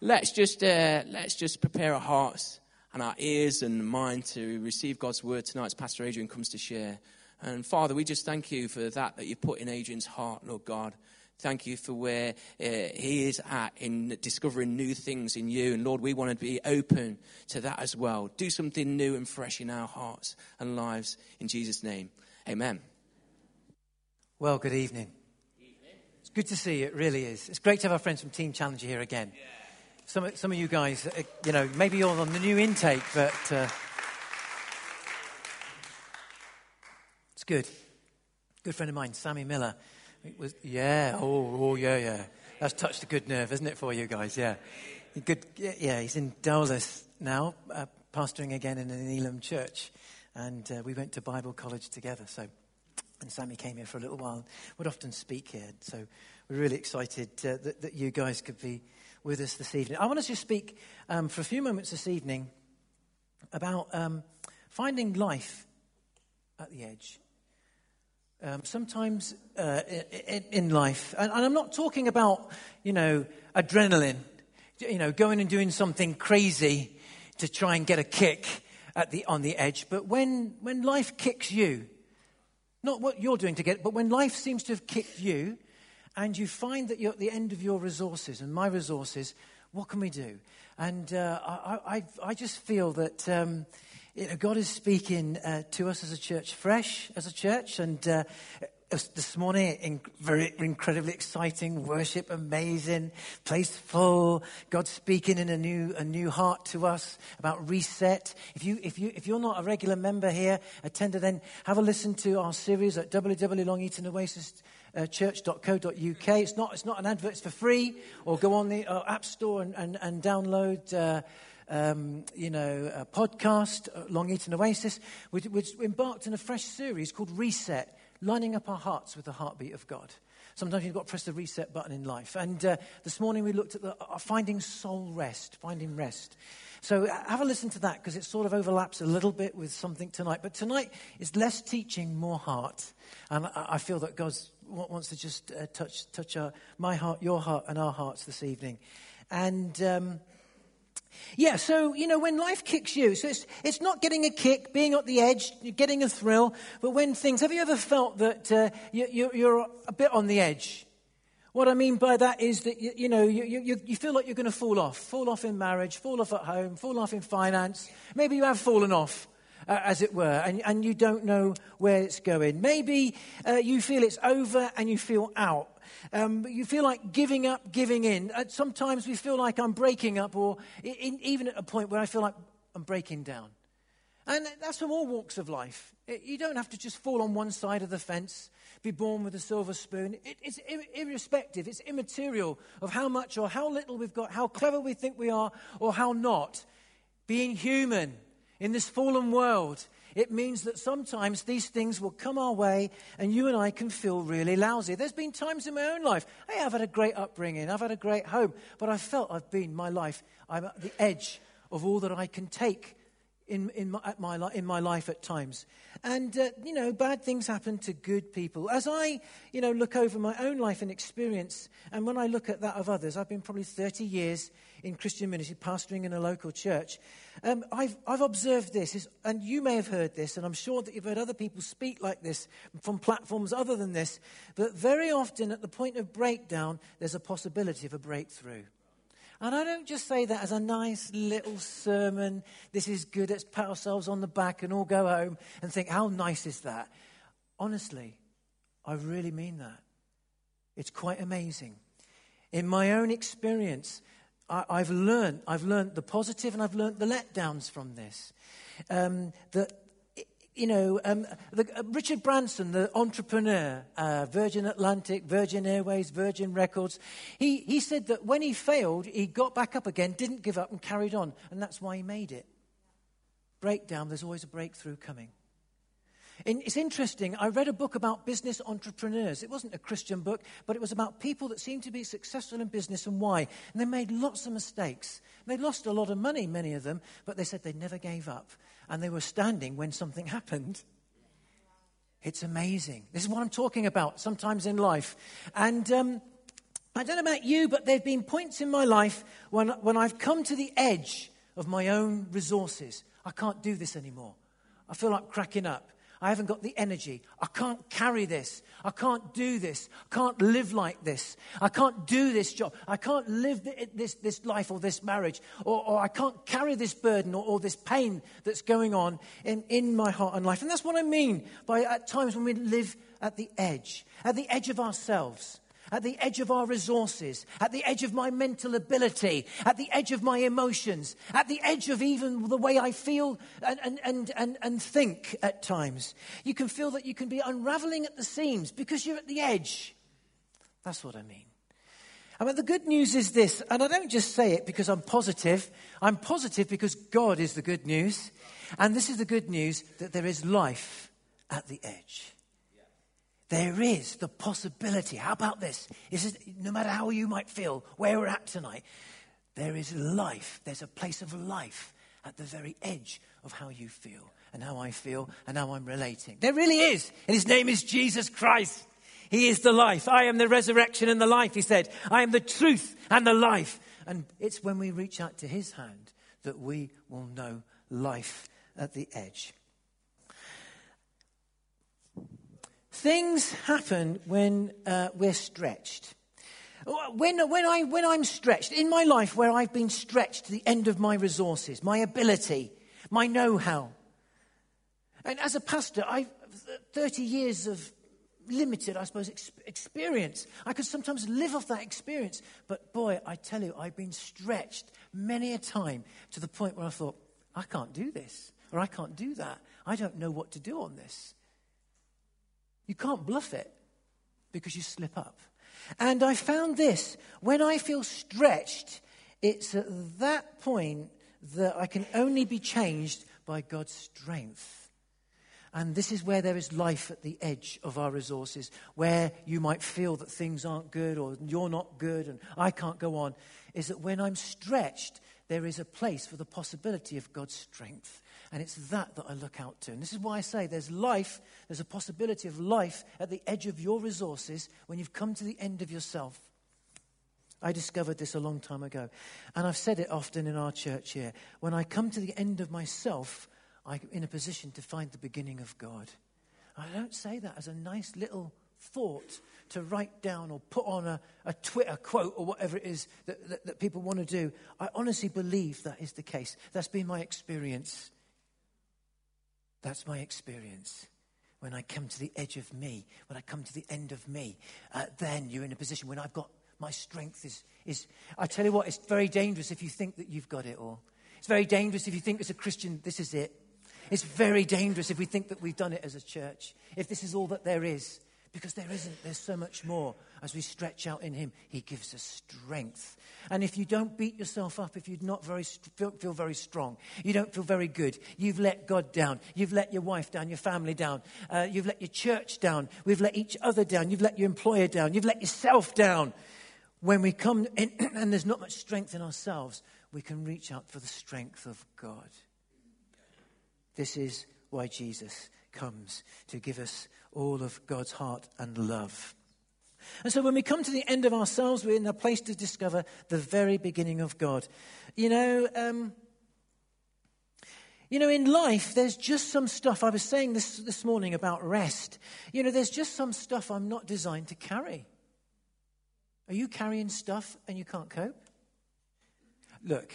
let's just, uh, let's just prepare our hearts and our ears and mind to receive God's word tonight as Pastor Adrian comes to share. And Father, we just thank you for that that you put in Adrian's heart, Lord God. Thank you for where uh, he is at in discovering new things in you. And Lord, we want to be open to that as well. Do something new and fresh in our hearts and lives in Jesus' name. Amen. Well, good evening. It's good to see you. It really is. It's great to have our friends from Teen Challenge here again. Yeah. Some, some of you guys, uh, you know, maybe you're on the new intake, but uh, it's good. Good friend of mine, Sammy Miller. Was, yeah, oh, oh, yeah, yeah. That's touched a good nerve, isn't it, for you guys? Yeah. Good, yeah, he's in Dulles now, uh, pastoring again in an Elim church. And uh, we went to Bible college together. So, and Sammy came here for a little while. Would often speak here. So we're really excited uh, that, that, you guys could be with us this evening. I want to just speak um, for a few moments this evening about um, finding life at the edge. Um, sometimes uh, in, in, life, and, and, I'm not talking about, you know, adrenaline, you know, going and doing something crazy to try and get a kick at the, on the edge, but when, when life kicks you, not what you're doing to get, but when life seems to have kicked you, and you find that you're at the end of your resources and my resources, what can we do? And uh, I, I, I, just feel that um, you know, God is speaking uh, to us as a church, fresh as a church, and uh, this morning, in very incredibly exciting worship, amazing, place full. God speaking in a new, a new heart to us about reset. If you, if you, if you're not a regular member here, attend then have a listen to our series at www.longeatonoasis.church.co.uk. It's not, it's not an advert; it's for free. Or go on the uh, App Store and, and, and download. Uh, um, you know, a podcast, uh, Long Eaton Oasis, which, which embarked in a fresh series called Reset lining up our hearts with the heartbeat of God. Sometimes you've got to press the reset button in life. And uh, this morning we looked at the, uh, finding soul rest, finding rest. So uh, have a listen to that because it sort of overlaps a little bit with something tonight. But tonight is less teaching, more heart. And I, I feel that God wants to just uh, touch, touch our, my heart, your heart, and our hearts this evening. And. Um, yeah, so, you know, when life kicks you, so it's, it's not getting a kick, being at the edge, getting a thrill, but when things, have you ever felt that uh, you, you're a bit on the edge? What I mean by that is that, you, you know, you, you, you feel like you're going to fall off. Fall off in marriage, fall off at home, fall off in finance. Maybe you have fallen off. Uh, as it were, and, and you don't know where it's going. Maybe uh, you feel it's over and you feel out. Um, you feel like giving up, giving in. Uh, sometimes we feel like I'm breaking up, or in, even at a point where I feel like I'm breaking down. And that's from all walks of life. It, you don't have to just fall on one side of the fence, be born with a silver spoon. It, it's ir- irrespective, it's immaterial of how much or how little we've got, how clever we think we are, or how not. Being human in this fallen world. It means that sometimes these things will come our way and you and I can feel really lousy. There's been times in my own life, hey, I've had a great upbringing, I've had a great home, but I felt I've been my life, I'm at the edge of all that I can take in, in, my, my, in my life at times. And, uh, you know, bad things happen to good people. As I, you know, look over my own life and experience, and when I look at that of others, I've been probably 30 years in Christian ministry, pastoring in a local church. Um, I've, I've observed this, and you may have heard this, and I'm sure that you've heard other people speak like this from platforms other than this, but very often at the point of breakdown, there's a possibility of a breakthrough. And I don't just say that as a nice little sermon. This is good. Let's pat ourselves on the back and all go home and think, how nice is that? Honestly, I really mean that. It's quite amazing. In my own experience, I, have learned, I've learned the positive and I've learned the letdowns from this. Um, that, you know, um, the, uh, Richard Branson, the entrepreneur, uh, Virgin Atlantic, Virgin Airways, Virgin Records, he, he said that when he failed, he got back up again, didn't give up, and carried on. And that's why he made it. Breakdown, there's always a breakthrough coming. It's interesting. I read a book about business entrepreneurs. It wasn't a Christian book, but it was about people that seemed to be successful in business and why. And they made lots of mistakes. They lost a lot of money, many of them, but they said they never gave up. And they were standing when something happened. It's amazing. This is what I'm talking about sometimes in life. And um, I don't know about you, but there have been points in my life when, when I've come to the edge of my own resources. I can't do this anymore. I feel like cracking up. I haven't got the energy. I can't carry this. I can't do this. I can't live like this. I can't do this job. I can't live this, this life or this marriage. Or, or I can't carry this burden or, or, this pain that's going on in, in my heart and life. And that's what I mean by at times when we live at the edge, at the edge of ourselves at the edge of our resources, at the edge of my mental ability, at the edge of my emotions, at the edge of even the way I feel and, and, and, and, think at times. You can feel that you can be unraveling at the seams because you're at the edge. That's what I mean. I mean, the good news is this, and I don't just say it because I'm positive. I'm positive because God is the good news. And this is the good news that there is life at the edge. There is the possibility. How about this? No matter how you might feel, where we're at tonight, there is life. There's a place of life at the very edge of how you feel and how I feel and how I'm relating. There really is. And his name is Jesus Christ. He is the life. I am the resurrection and the life, he said. I am the truth and the life. And it's when we reach out to his hand that we will know life at the edge. Things happen when uh, we're stretched. When, when, I, when I'm stretched, in my life where I've been stretched to the end of my resources, my ability, my know how. And as a pastor, I've 30 years of limited, I suppose, ex- experience. I could sometimes live off that experience. But boy, I tell you, I've been stretched many a time to the point where I thought, I can't do this, or I can't do that. I don't know what to do on this. You can't bluff it because you slip up. And I found this when I feel stretched, it's at that point that I can only be changed by God's strength. And this is where there is life at the edge of our resources, where you might feel that things aren't good or you're not good and I can't go on. Is that when I'm stretched, there is a place for the possibility of God's strength. And it's that that I look out to. And this is why I say there's life, there's a possibility of life at the edge of your resources when you've come to the end of yourself. I discovered this a long time ago. And I've said it often in our church here. When I come to the end of myself, I'm in a position to find the beginning of God. I don't say that as a nice little thought to write down or put on a, a Twitter quote or whatever it is that, that, that people want to do. I honestly believe that is the case. That's been my experience. That's my experience. When I come to the edge of me, when I come to the end of me, uh, then you're in a position when I've got my strength is, is. I tell you what, it's very dangerous if you think that you've got it all. It's very dangerous if you think as a Christian, this is it. It's very dangerous if we think that we've done it as a church, if this is all that there is. Because there isn't, there's so much more. As we stretch out in Him, He gives us strength. And if you don't beat yourself up, if you not very, feel, feel very strong, you don't feel very good, you've let God down, you've let your wife down, your family down, uh, you've let your church down, we've let each other down, you've let your employer down, you've let yourself down. When we come in and there's not much strength in ourselves, we can reach out for the strength of God. This is why Jesus comes to give us all of God's heart and love. And so when we come to the end of ourselves, we're in a place to discover the very beginning of God. You know, um, you know, in life, there's just some stuff. I was saying this this morning about rest. You know, there's just some stuff I'm not designed to carry. Are you carrying stuff and you can't cope? Look,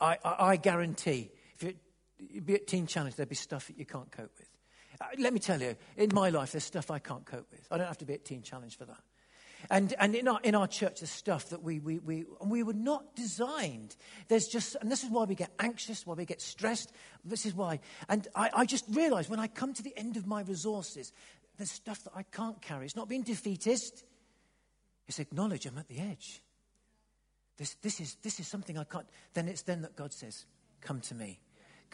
I, I, I guarantee if you'd be at Teen Challenge, there'd be stuff that you can't cope with. Let me tell you, in my life, there's stuff I can't cope with. I don't have to be at Teen Challenge for that. And, and in, our, in our church, there's stuff that we, we, we, we were not designed. There's just, and this is why we get anxious, why we get stressed. This is why. And I, I just realize when I come to the end of my resources, there's stuff that I can't carry. It's not being defeatist, it's acknowledge I'm at the edge. This, this, is, this is something I can't. Then it's then that God says, Come to me.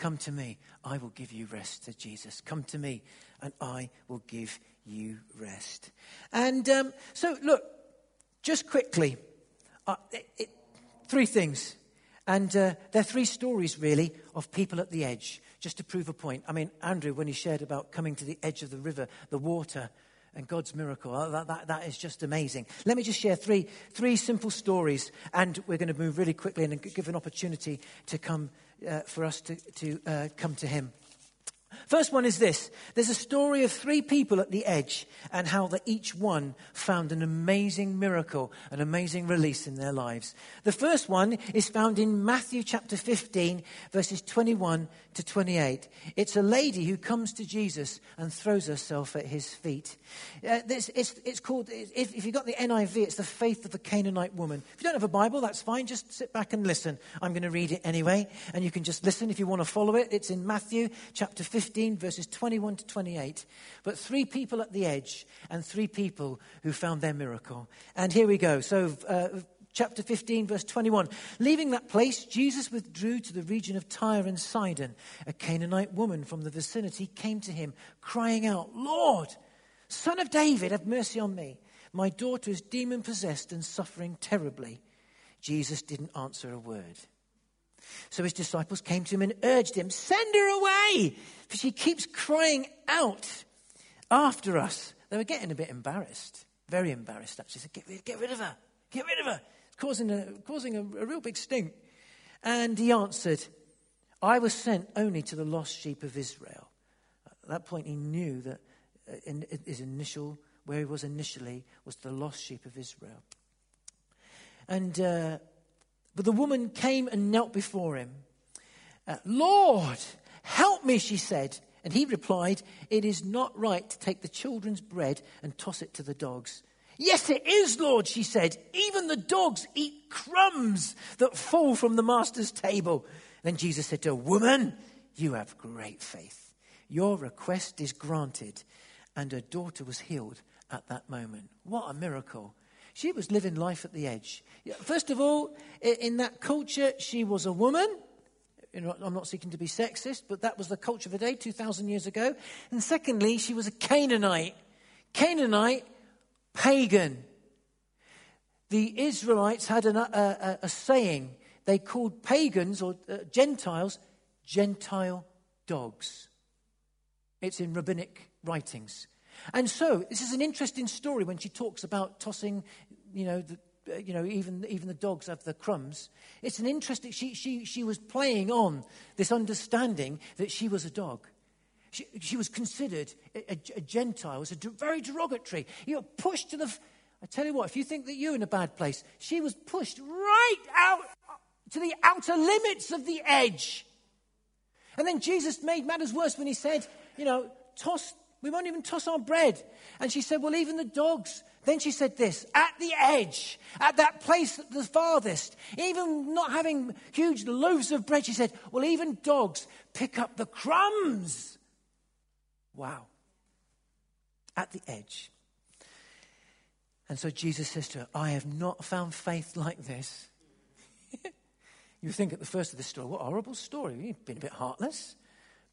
Come to me, I will give you rest, said Jesus. Come to me, and I will give you rest. And um, so, look, just quickly, uh, it, it, three things. And uh, there are three stories, really, of people at the edge, just to prove a point. I mean, Andrew, when he shared about coming to the edge of the river, the water, and God's miracle. Uh, That, that, that is just amazing. Let me just share three, three simple stories, and we're going to move really quickly and give an opportunity to come uh, for us to, to uh, come to Him. First one is this there's a story of three people at the edge and how that each one found an amazing miracle, an amazing release in their lives. The first one is found in Matthew chapter 15, verses 21 to 28. It's a lady who comes to Jesus and throws herself at his feet. Uh, this, it's, it's called, if, if you've got the NIV, it's the faith of the Canaanite woman. If you don't have a Bible, that's fine. Just sit back and listen. I'm going to read it anyway, and you can just listen if you want to follow it. It's in Matthew chapter 15, verses 21 to 28. But three people at the edge and three people who found their miracle. And here we go. So, uh, chapter 15, verse 21. Leaving that place, Jesus withdrew to the region of Tyre and Sidon. A Canaanite woman from the vicinity came to him, crying out, Lord, son of David, have mercy on me. My daughter is demon possessed and suffering terribly. Jesus didn't answer a word. So his disciples came to him and urged him, Send her away, for she keeps crying out after us. They were getting a bit embarrassed, very embarrassed actually. Said, get, get rid of her, get rid of her. It's causing, a, causing a, a real big stink. And he answered, I was sent only to the lost sheep of Israel. At that point, he knew that uh, in, his initial, where he was initially, was the lost sheep of Israel. And uh, but the woman came and knelt before him. Uh, Lord, help me, she said. And he replied, It is not right to take the children's bread and toss it to the dogs. Yes, it is, Lord, she said. Even the dogs eat crumbs that fall from the master's table. Then Jesus said to her, Woman, you have great faith. Your request is granted. And her daughter was healed at that moment. What a miracle. She was living life at the edge. First of all, in that culture, she was a woman. I'm not seeking to be sexist, but that was the culture of the day 2,000 years ago. And secondly, she was a Canaanite. Canaanite, pagan. The Israelites had an, a, a, a, saying. They called pagans or uh, Gentiles Gentile dogs. It's in rabbinic writings. And so, this is an interesting story when she talks about tossing, you know, the, uh, you know, even, even the dogs have the crumbs. It's an interesting, she, she, she was playing on this understanding that she was a dog. She, she was considered a, a, a Gentile, was a very derogatory. You know, pushed to the, I tell you what, if you think that you're in a bad place, she was pushed right out to the outer limits of the edge. And then Jesus made matters worse when he said, you know, toss we won't even toss our bread. And she said, Well, even the dogs. Then she said this at the edge, at that place the farthest, even not having huge loaves of bread, she said, Well, even dogs pick up the crumbs. Wow. At the edge. And so Jesus says to her, I have not found faith like this. you think at the first of the story, what a horrible story. You've been a bit heartless.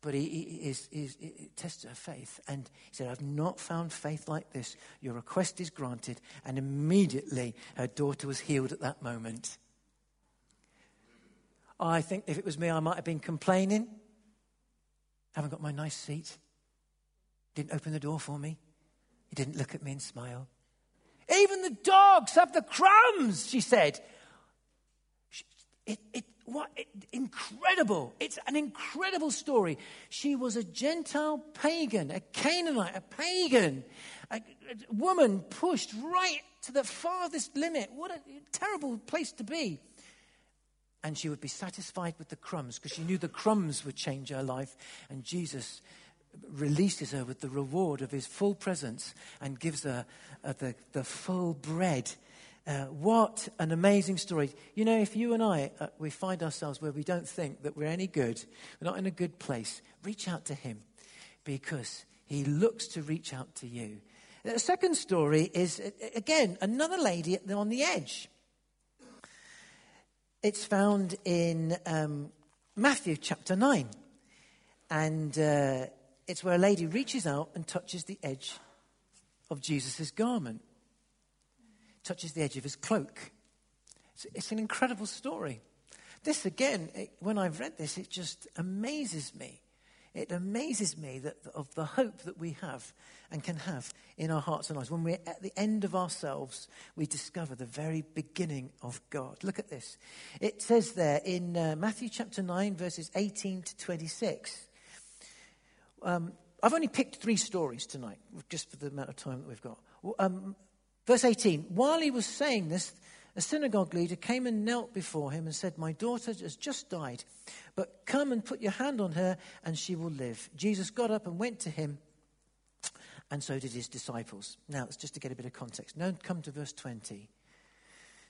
But he, he, is, is, he tests her faith. And he said, I've not found faith like this. Your request is granted. And immediately her daughter was healed at that moment. I think if it was me, I might have been complaining. Haven't got my nice seat. Didn't open the door for me. He didn't look at me and smile. Even the dogs have the crumbs, she said. It, it, what incredible. It's an incredible story. She was a Gentile pagan, a Canaanite, a pagan, a, a woman pushed right to the farthest limit. What a terrible place to be. And she would be satisfied with the crumbs because she knew the crumbs would change her life. And Jesus releases her with the reward of his full presence and gives her uh, the, the full bread uh, what an amazing story. You know, if you and I, uh, we find ourselves where we don't think that we're any good, we're not in a good place, reach out to him because he looks to reach out to you. The second story is, again, another lady on the edge. It's found in um, Matthew chapter 9. And uh, it's where a lady reaches out and touches the edge of Jesus' garment touches the edge of his cloak. It's, it's an incredible story. This, again, it, when I've read this, it just amazes me. it amazes me that of the hope that we have and can have in our hearts and lives. When we're at the end of ourselves, we discover the very beginning of God. Look at this. It says there in uh, Matthew chapter 9, verses 18 to 26. Um, I've only picked three stories tonight, just for the amount of time that we've got. Um, verse 18 While he was saying this, a synagogue leader came and knelt before him and said, My daughter has just died, but come and put your hand on her and she will live. Jesus got up and went to him, and so did his disciples. Now, it's just to get a bit of context. Now, come to verse 20.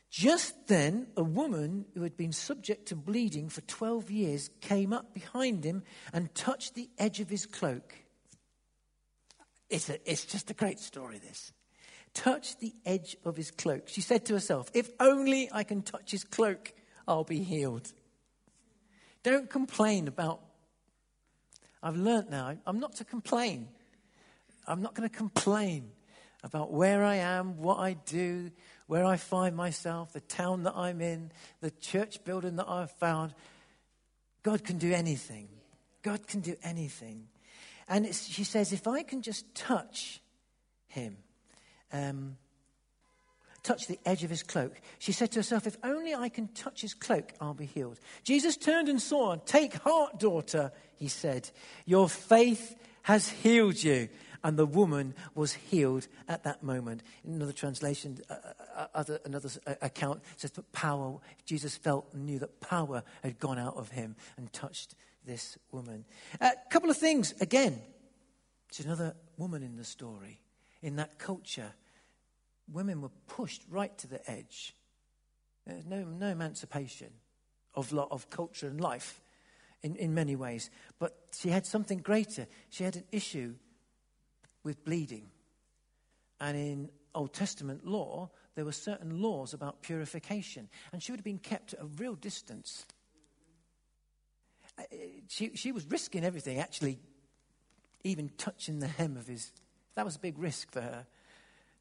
Just then, a woman who had been subject to bleeding for 12 years came up behind him and touched the edge of his cloak. It's, a, it's just a great story, this touched the edge of his cloak. She said to herself, If only I can touch his cloak, I'll be healed. Don't complain about. I've learnt now, I'm not to complain. I'm not going to complain about where I am, what I do, where I find myself, the town that I'm in, the church building that I've found. God can do anything. God can do anything. And she says, if I can just touch him, um, touch the edge of his cloak. She said to herself, If only I can touch his cloak, I'll be healed. Jesus turned and saw her. Take heart, daughter, he said. Your faith has healed you. And the woman was healed at that moment. In another translation, uh, uh, other, another uh, account says that power, Jesus felt and knew that power had gone out of him and touched this woman. A couple of things, again. There's another woman in the story in that culture, women were pushed right to the edge. There's no, no emancipation of, of culture and life in, in many ways. But she had something greater. She had an issue with bleeding. And in Old Testament law, there were certain laws about purification. And she would have been kept at a real distance. Uh, she, she was risking everything, actually, even touching the hem of his that was a big risk for her.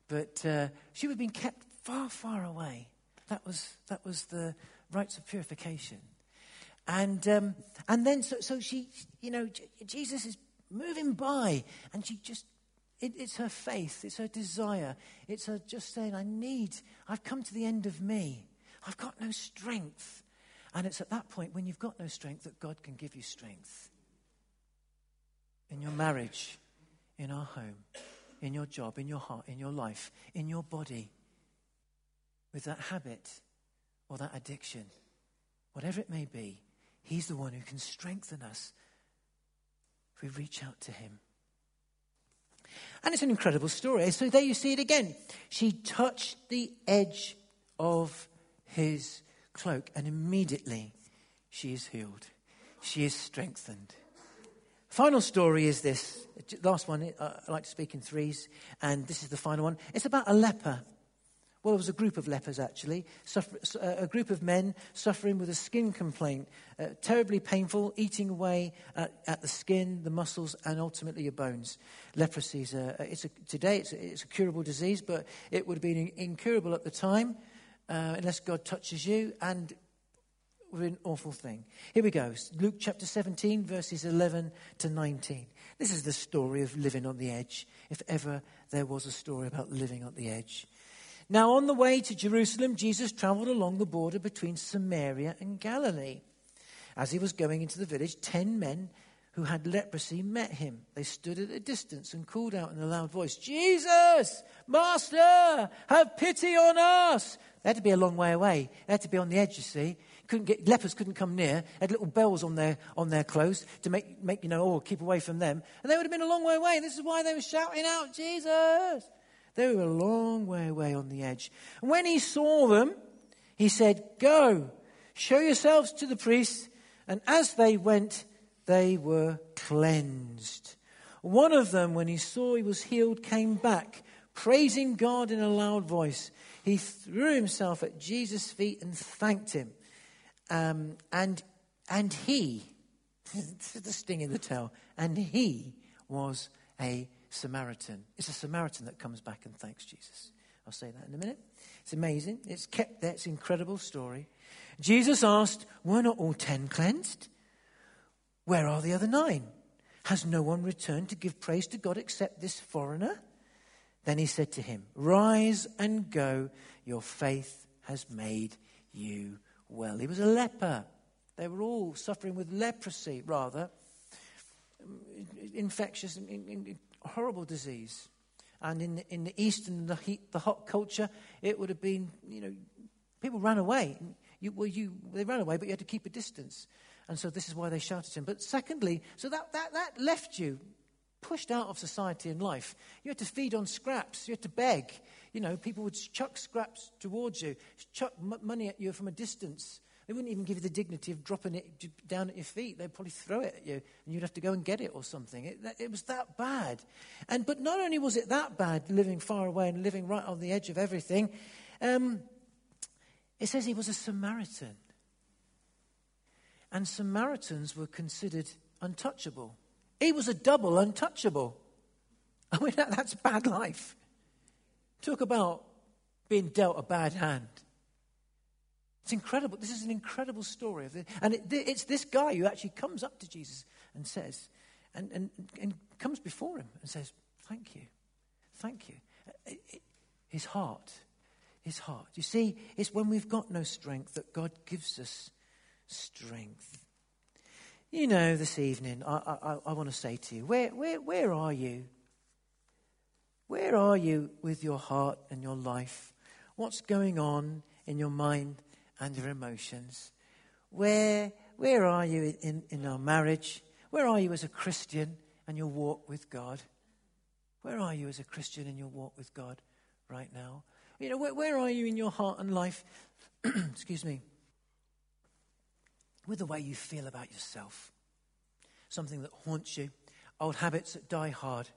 But uh, she would have been kept far, far away. That was, that was the rites of purification. And, um, and then, so, so she, you know, Jesus is moving by, and she just, it, it's her faith, it's her desire, it's her just saying, I need, I've come to the end of me. I've got no strength. And it's at that point when you've got no strength that God can give you strength. In your marriage, in our home, in your job, in your heart, in your life, in your body, with that habit or that addiction, whatever it may be, He's the one who can strengthen us if we reach out to Him. And it's an incredible story. So there you see it again. She touched the edge of his cloak, and immediately she is healed. She is strengthened. Final story is this. Last one, uh, I like to speak in threes, and this is the final one. It's about a leper. Well, it was a group of lepers, actually. Uh, a group of men suffering with a skin complaint. Uh, terribly painful, eating away at, at, the skin, the muscles, and ultimately your bones. Leprosy is a, it's a, today it's a, it's a, curable disease, but it would have been incurable at the time uh, unless God touches you. And an awful thing. Here we go Luke chapter 17, verses 11 to 19. This is the story of living on the edge, if ever there was a story about living on the edge. Now, on the way to Jerusalem, Jesus traveled along the border between Samaria and Galilee. As he was going into the village, ten men who had leprosy met him. They stood at a distance and called out in a loud voice, Jesus, Master, have pity on us. They had to be a long way away. They had to be on the edge, you see couldn't get, lepers couldn't come near, had little bells on their, on their clothes to make, make, you know, oh, keep away from them. And they would have been a long way away. And This is why they were shouting out, Jesus. They were a long way away on the edge. And when he saw them, he said, Go, show yourselves to the priests. And as they went, they were cleansed. One of them, when he saw he was healed, came back, praising God in a loud voice. He threw himself at Jesus' feet and thanked him. Um, and, and he, the sting in the tail, and he was a Samaritan. It's a Samaritan that comes back and thanks Jesus. I'll say that in a minute. It's amazing. It's kept there. It's an incredible story. Jesus asked, Were not all ten cleansed? Where are the other nine? Has no one returned to give praise to God except this foreigner? Then he said to him, Rise and go. Your faith has made you well. He was a leper. They were all suffering with leprosy, rather. Infectious, horrible disease. And in the, in the East and the, heat, the hot culture, it would have been, you know, people ran away. You, well, you, they ran away, but you had to keep a distance. And so this is why they shouted him. But secondly, so that, that, that left you pushed out of society and life. You had to feed on scraps. You had to beg. You know, people would chuck scraps towards you, chuck m- money at you from a distance. They wouldn't even give you the dignity of dropping it down at your feet. They'd probably throw it at you, and you'd have to go and get it or something. It, it was that bad. And, but not only was it that bad, living far away and living right on the edge of everything, um, it says he was a Samaritan. And Samaritans were considered untouchable. He was a double untouchable. I mean, that, that's bad life. Talk about being dealt a bad hand. It's incredible. This is an incredible story. And it, it's this guy who actually comes up to Jesus and says, and, and, and comes before him and says, Thank you. Thank you. Uh, his heart. His heart. You see, it's when we've got no strength that God gives us strength. You know, this evening, I, I, I want to say to you, where, where, where are you? Where are you with your heart and your life? What's going on in your mind and your emotions? Where, where are you in, in our marriage? Where are you as a Christian and your walk with God? Where are you as a Christian in your walk with God right now? You know, where, where are you in your heart and life? Excuse me. With the way you feel about yourself. Something that haunts you. Old habits that die hard.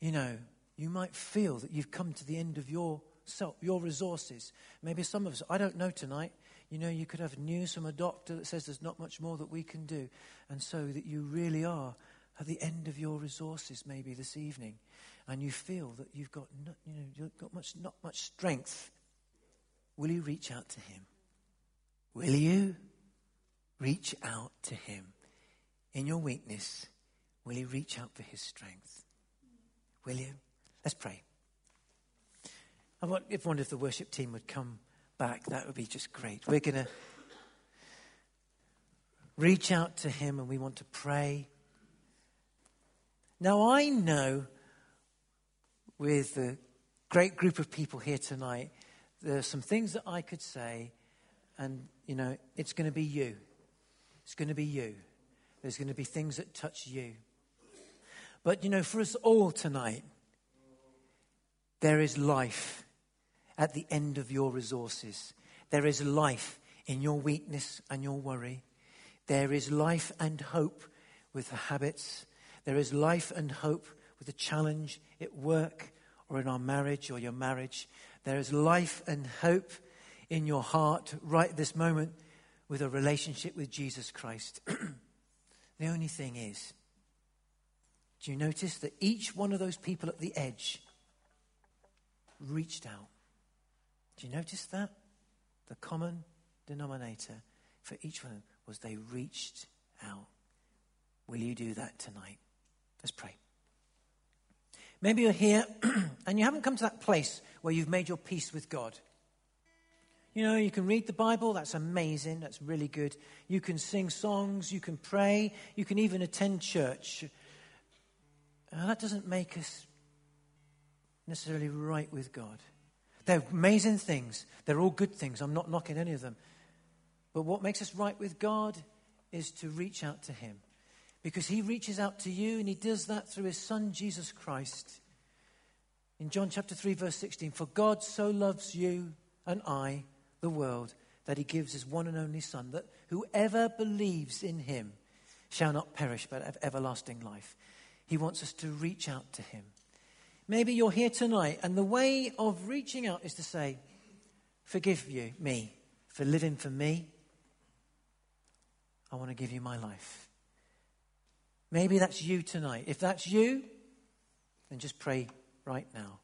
You know, you might feel that you've come to the end of your self, your resources. Maybe some of us, I don't know tonight. You know, you could have news from a doctor that says there's not much more that we can do. And so that you really are at the end of your resources maybe this evening. And you feel that you've got, not, you know, you've got much, not much strength. Will you reach out to him? Will you reach out to him? In your weakness, will you reach out for his strength? Will you? Let's pray. I want, if one of the worship team would come back, that would be just great. We're going to reach out to Him and we want to pray. Now, I know with the great group of people here tonight, there are some things that I could say, and, you know, it's going to be you. It's going to be you. There's going to be things that touch you. But, you know, for us all tonight, there is life at the end of your resources. There is life in your weakness and your worry. There is life and hope with the habits. There is life and hope with the challenge at work or in our marriage or your marriage. There is life and hope in your heart right this moment with a relationship with Jesus Christ. the only thing is, do you notice that each one of those people at the edge reached out. Do you notice that? The common denominator for each one of them was they reached out. Will you do that tonight? Let's pray. Maybe you're here and you haven't come to that place where you've made your peace with God. You know, you can read the Bible, that's amazing, that's really good. You can sing songs, you can pray, you can even attend church. Uh, that doesn't make us necessarily right with God. They're amazing things. They're all good things. I'm not knocking any of them. But what makes us right with God is to reach out to Him. Because He reaches out to you and He does that through His Son, Jesus Christ. In John chapter 3, verse 16, for God so loves you and I, the world, that He gives His one and only Son, that whoever believes in Him shall not perish but have everlasting life. He wants us to reach out to Him. Maybe you're here tonight, and the way of reaching out is to say, Forgive you, me, for living for me. I want to give you my life. Maybe that's you tonight. If that's you, then just pray right now.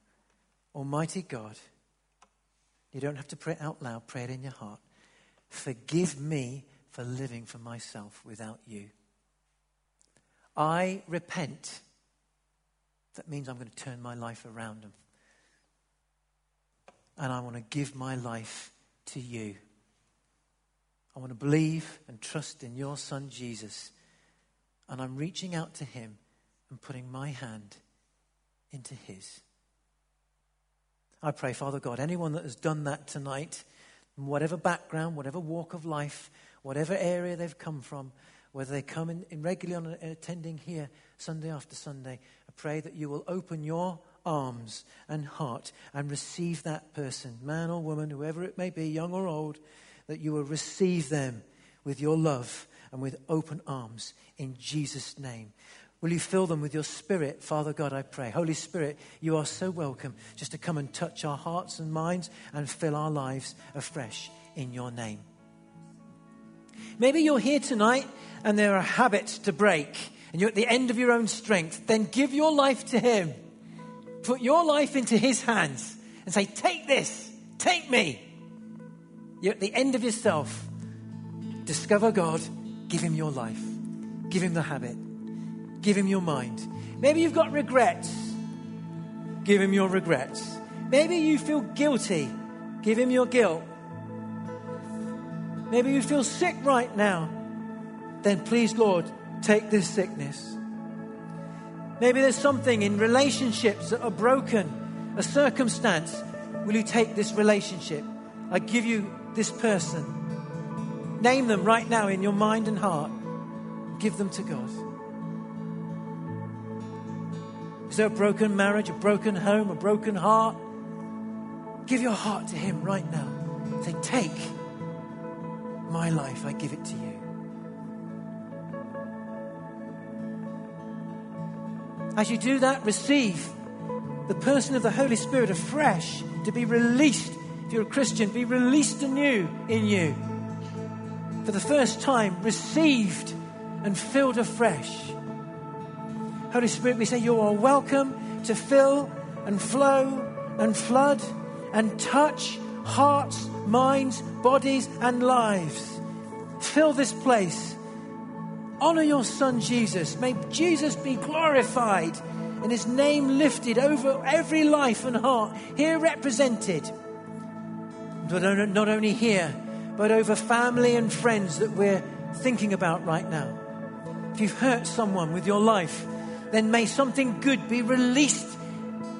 Almighty God, you don't have to pray it out loud, pray it in your heart. Forgive me for living for myself without you. I repent. That means I'm going to turn my life around. And I want to give my life to you. I want to believe and trust in your Son, Jesus. And I'm reaching out to him and putting my hand into his. I pray, Father God, anyone that has done that tonight, whatever background, whatever walk of life, whatever area they've come from, whether they come in, in regularly on attending here Sunday after Sunday, I pray that you will open your arms and heart and receive that person, man or woman, whoever it may be, young or old, that you will receive them with your love and with open arms in Jesus' name. Will you fill them with your spirit, Father God, I pray. Holy Spirit, you are so welcome just to come and touch our hearts and minds and fill our lives afresh in your name. Maybe you're here tonight and there are habits to break and you're at the end of your own strength. Then give your life to Him. Put your life into His hands and say, Take this, take me. You're at the end of yourself. Discover God, give Him your life, give Him the habit. Give him your mind. Maybe you've got regrets. Give him your regrets. Maybe you feel guilty. Give him your guilt. Maybe you feel sick right now. Then please, Lord, take this sickness. Maybe there's something in relationships that are broken, a circumstance. Will you take this relationship? I give you this person. Name them right now in your mind and heart. Give them to God. Is there a broken marriage, a broken home, a broken heart? Give your heart to Him right now. Say, Take my life, I give it to you. As you do that, receive the person of the Holy Spirit afresh to be released. If you're a Christian, be released anew in you. For the first time, received and filled afresh. Holy Spirit, we say you are welcome to fill and flow and flood and touch hearts, minds, bodies, and lives. Fill this place. Honor your Son Jesus. May Jesus be glorified and his name lifted over every life and heart here represented. But not only here, but over family and friends that we're thinking about right now. If you've hurt someone with your life, then may something good be released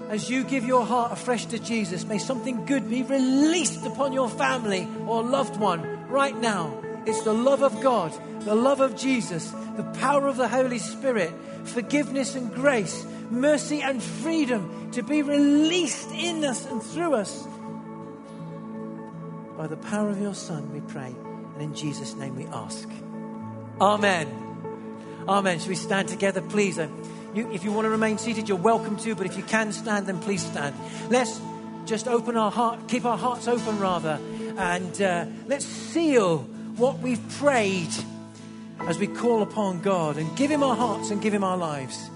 as you give your heart afresh to Jesus. May something good be released upon your family or loved one right now. It's the love of God, the love of Jesus, the power of the Holy Spirit, forgiveness and grace, mercy and freedom to be released in us and through us. By the power of your Son, we pray. And in Jesus' name we ask. Amen. Amen. Should we stand together, please? You, if you want to remain seated, you're welcome to, but if you can stand, then please stand. Let's just open our heart, keep our hearts open rather, and uh, let's seal what we've prayed as we call upon God and give Him our hearts and give Him our lives.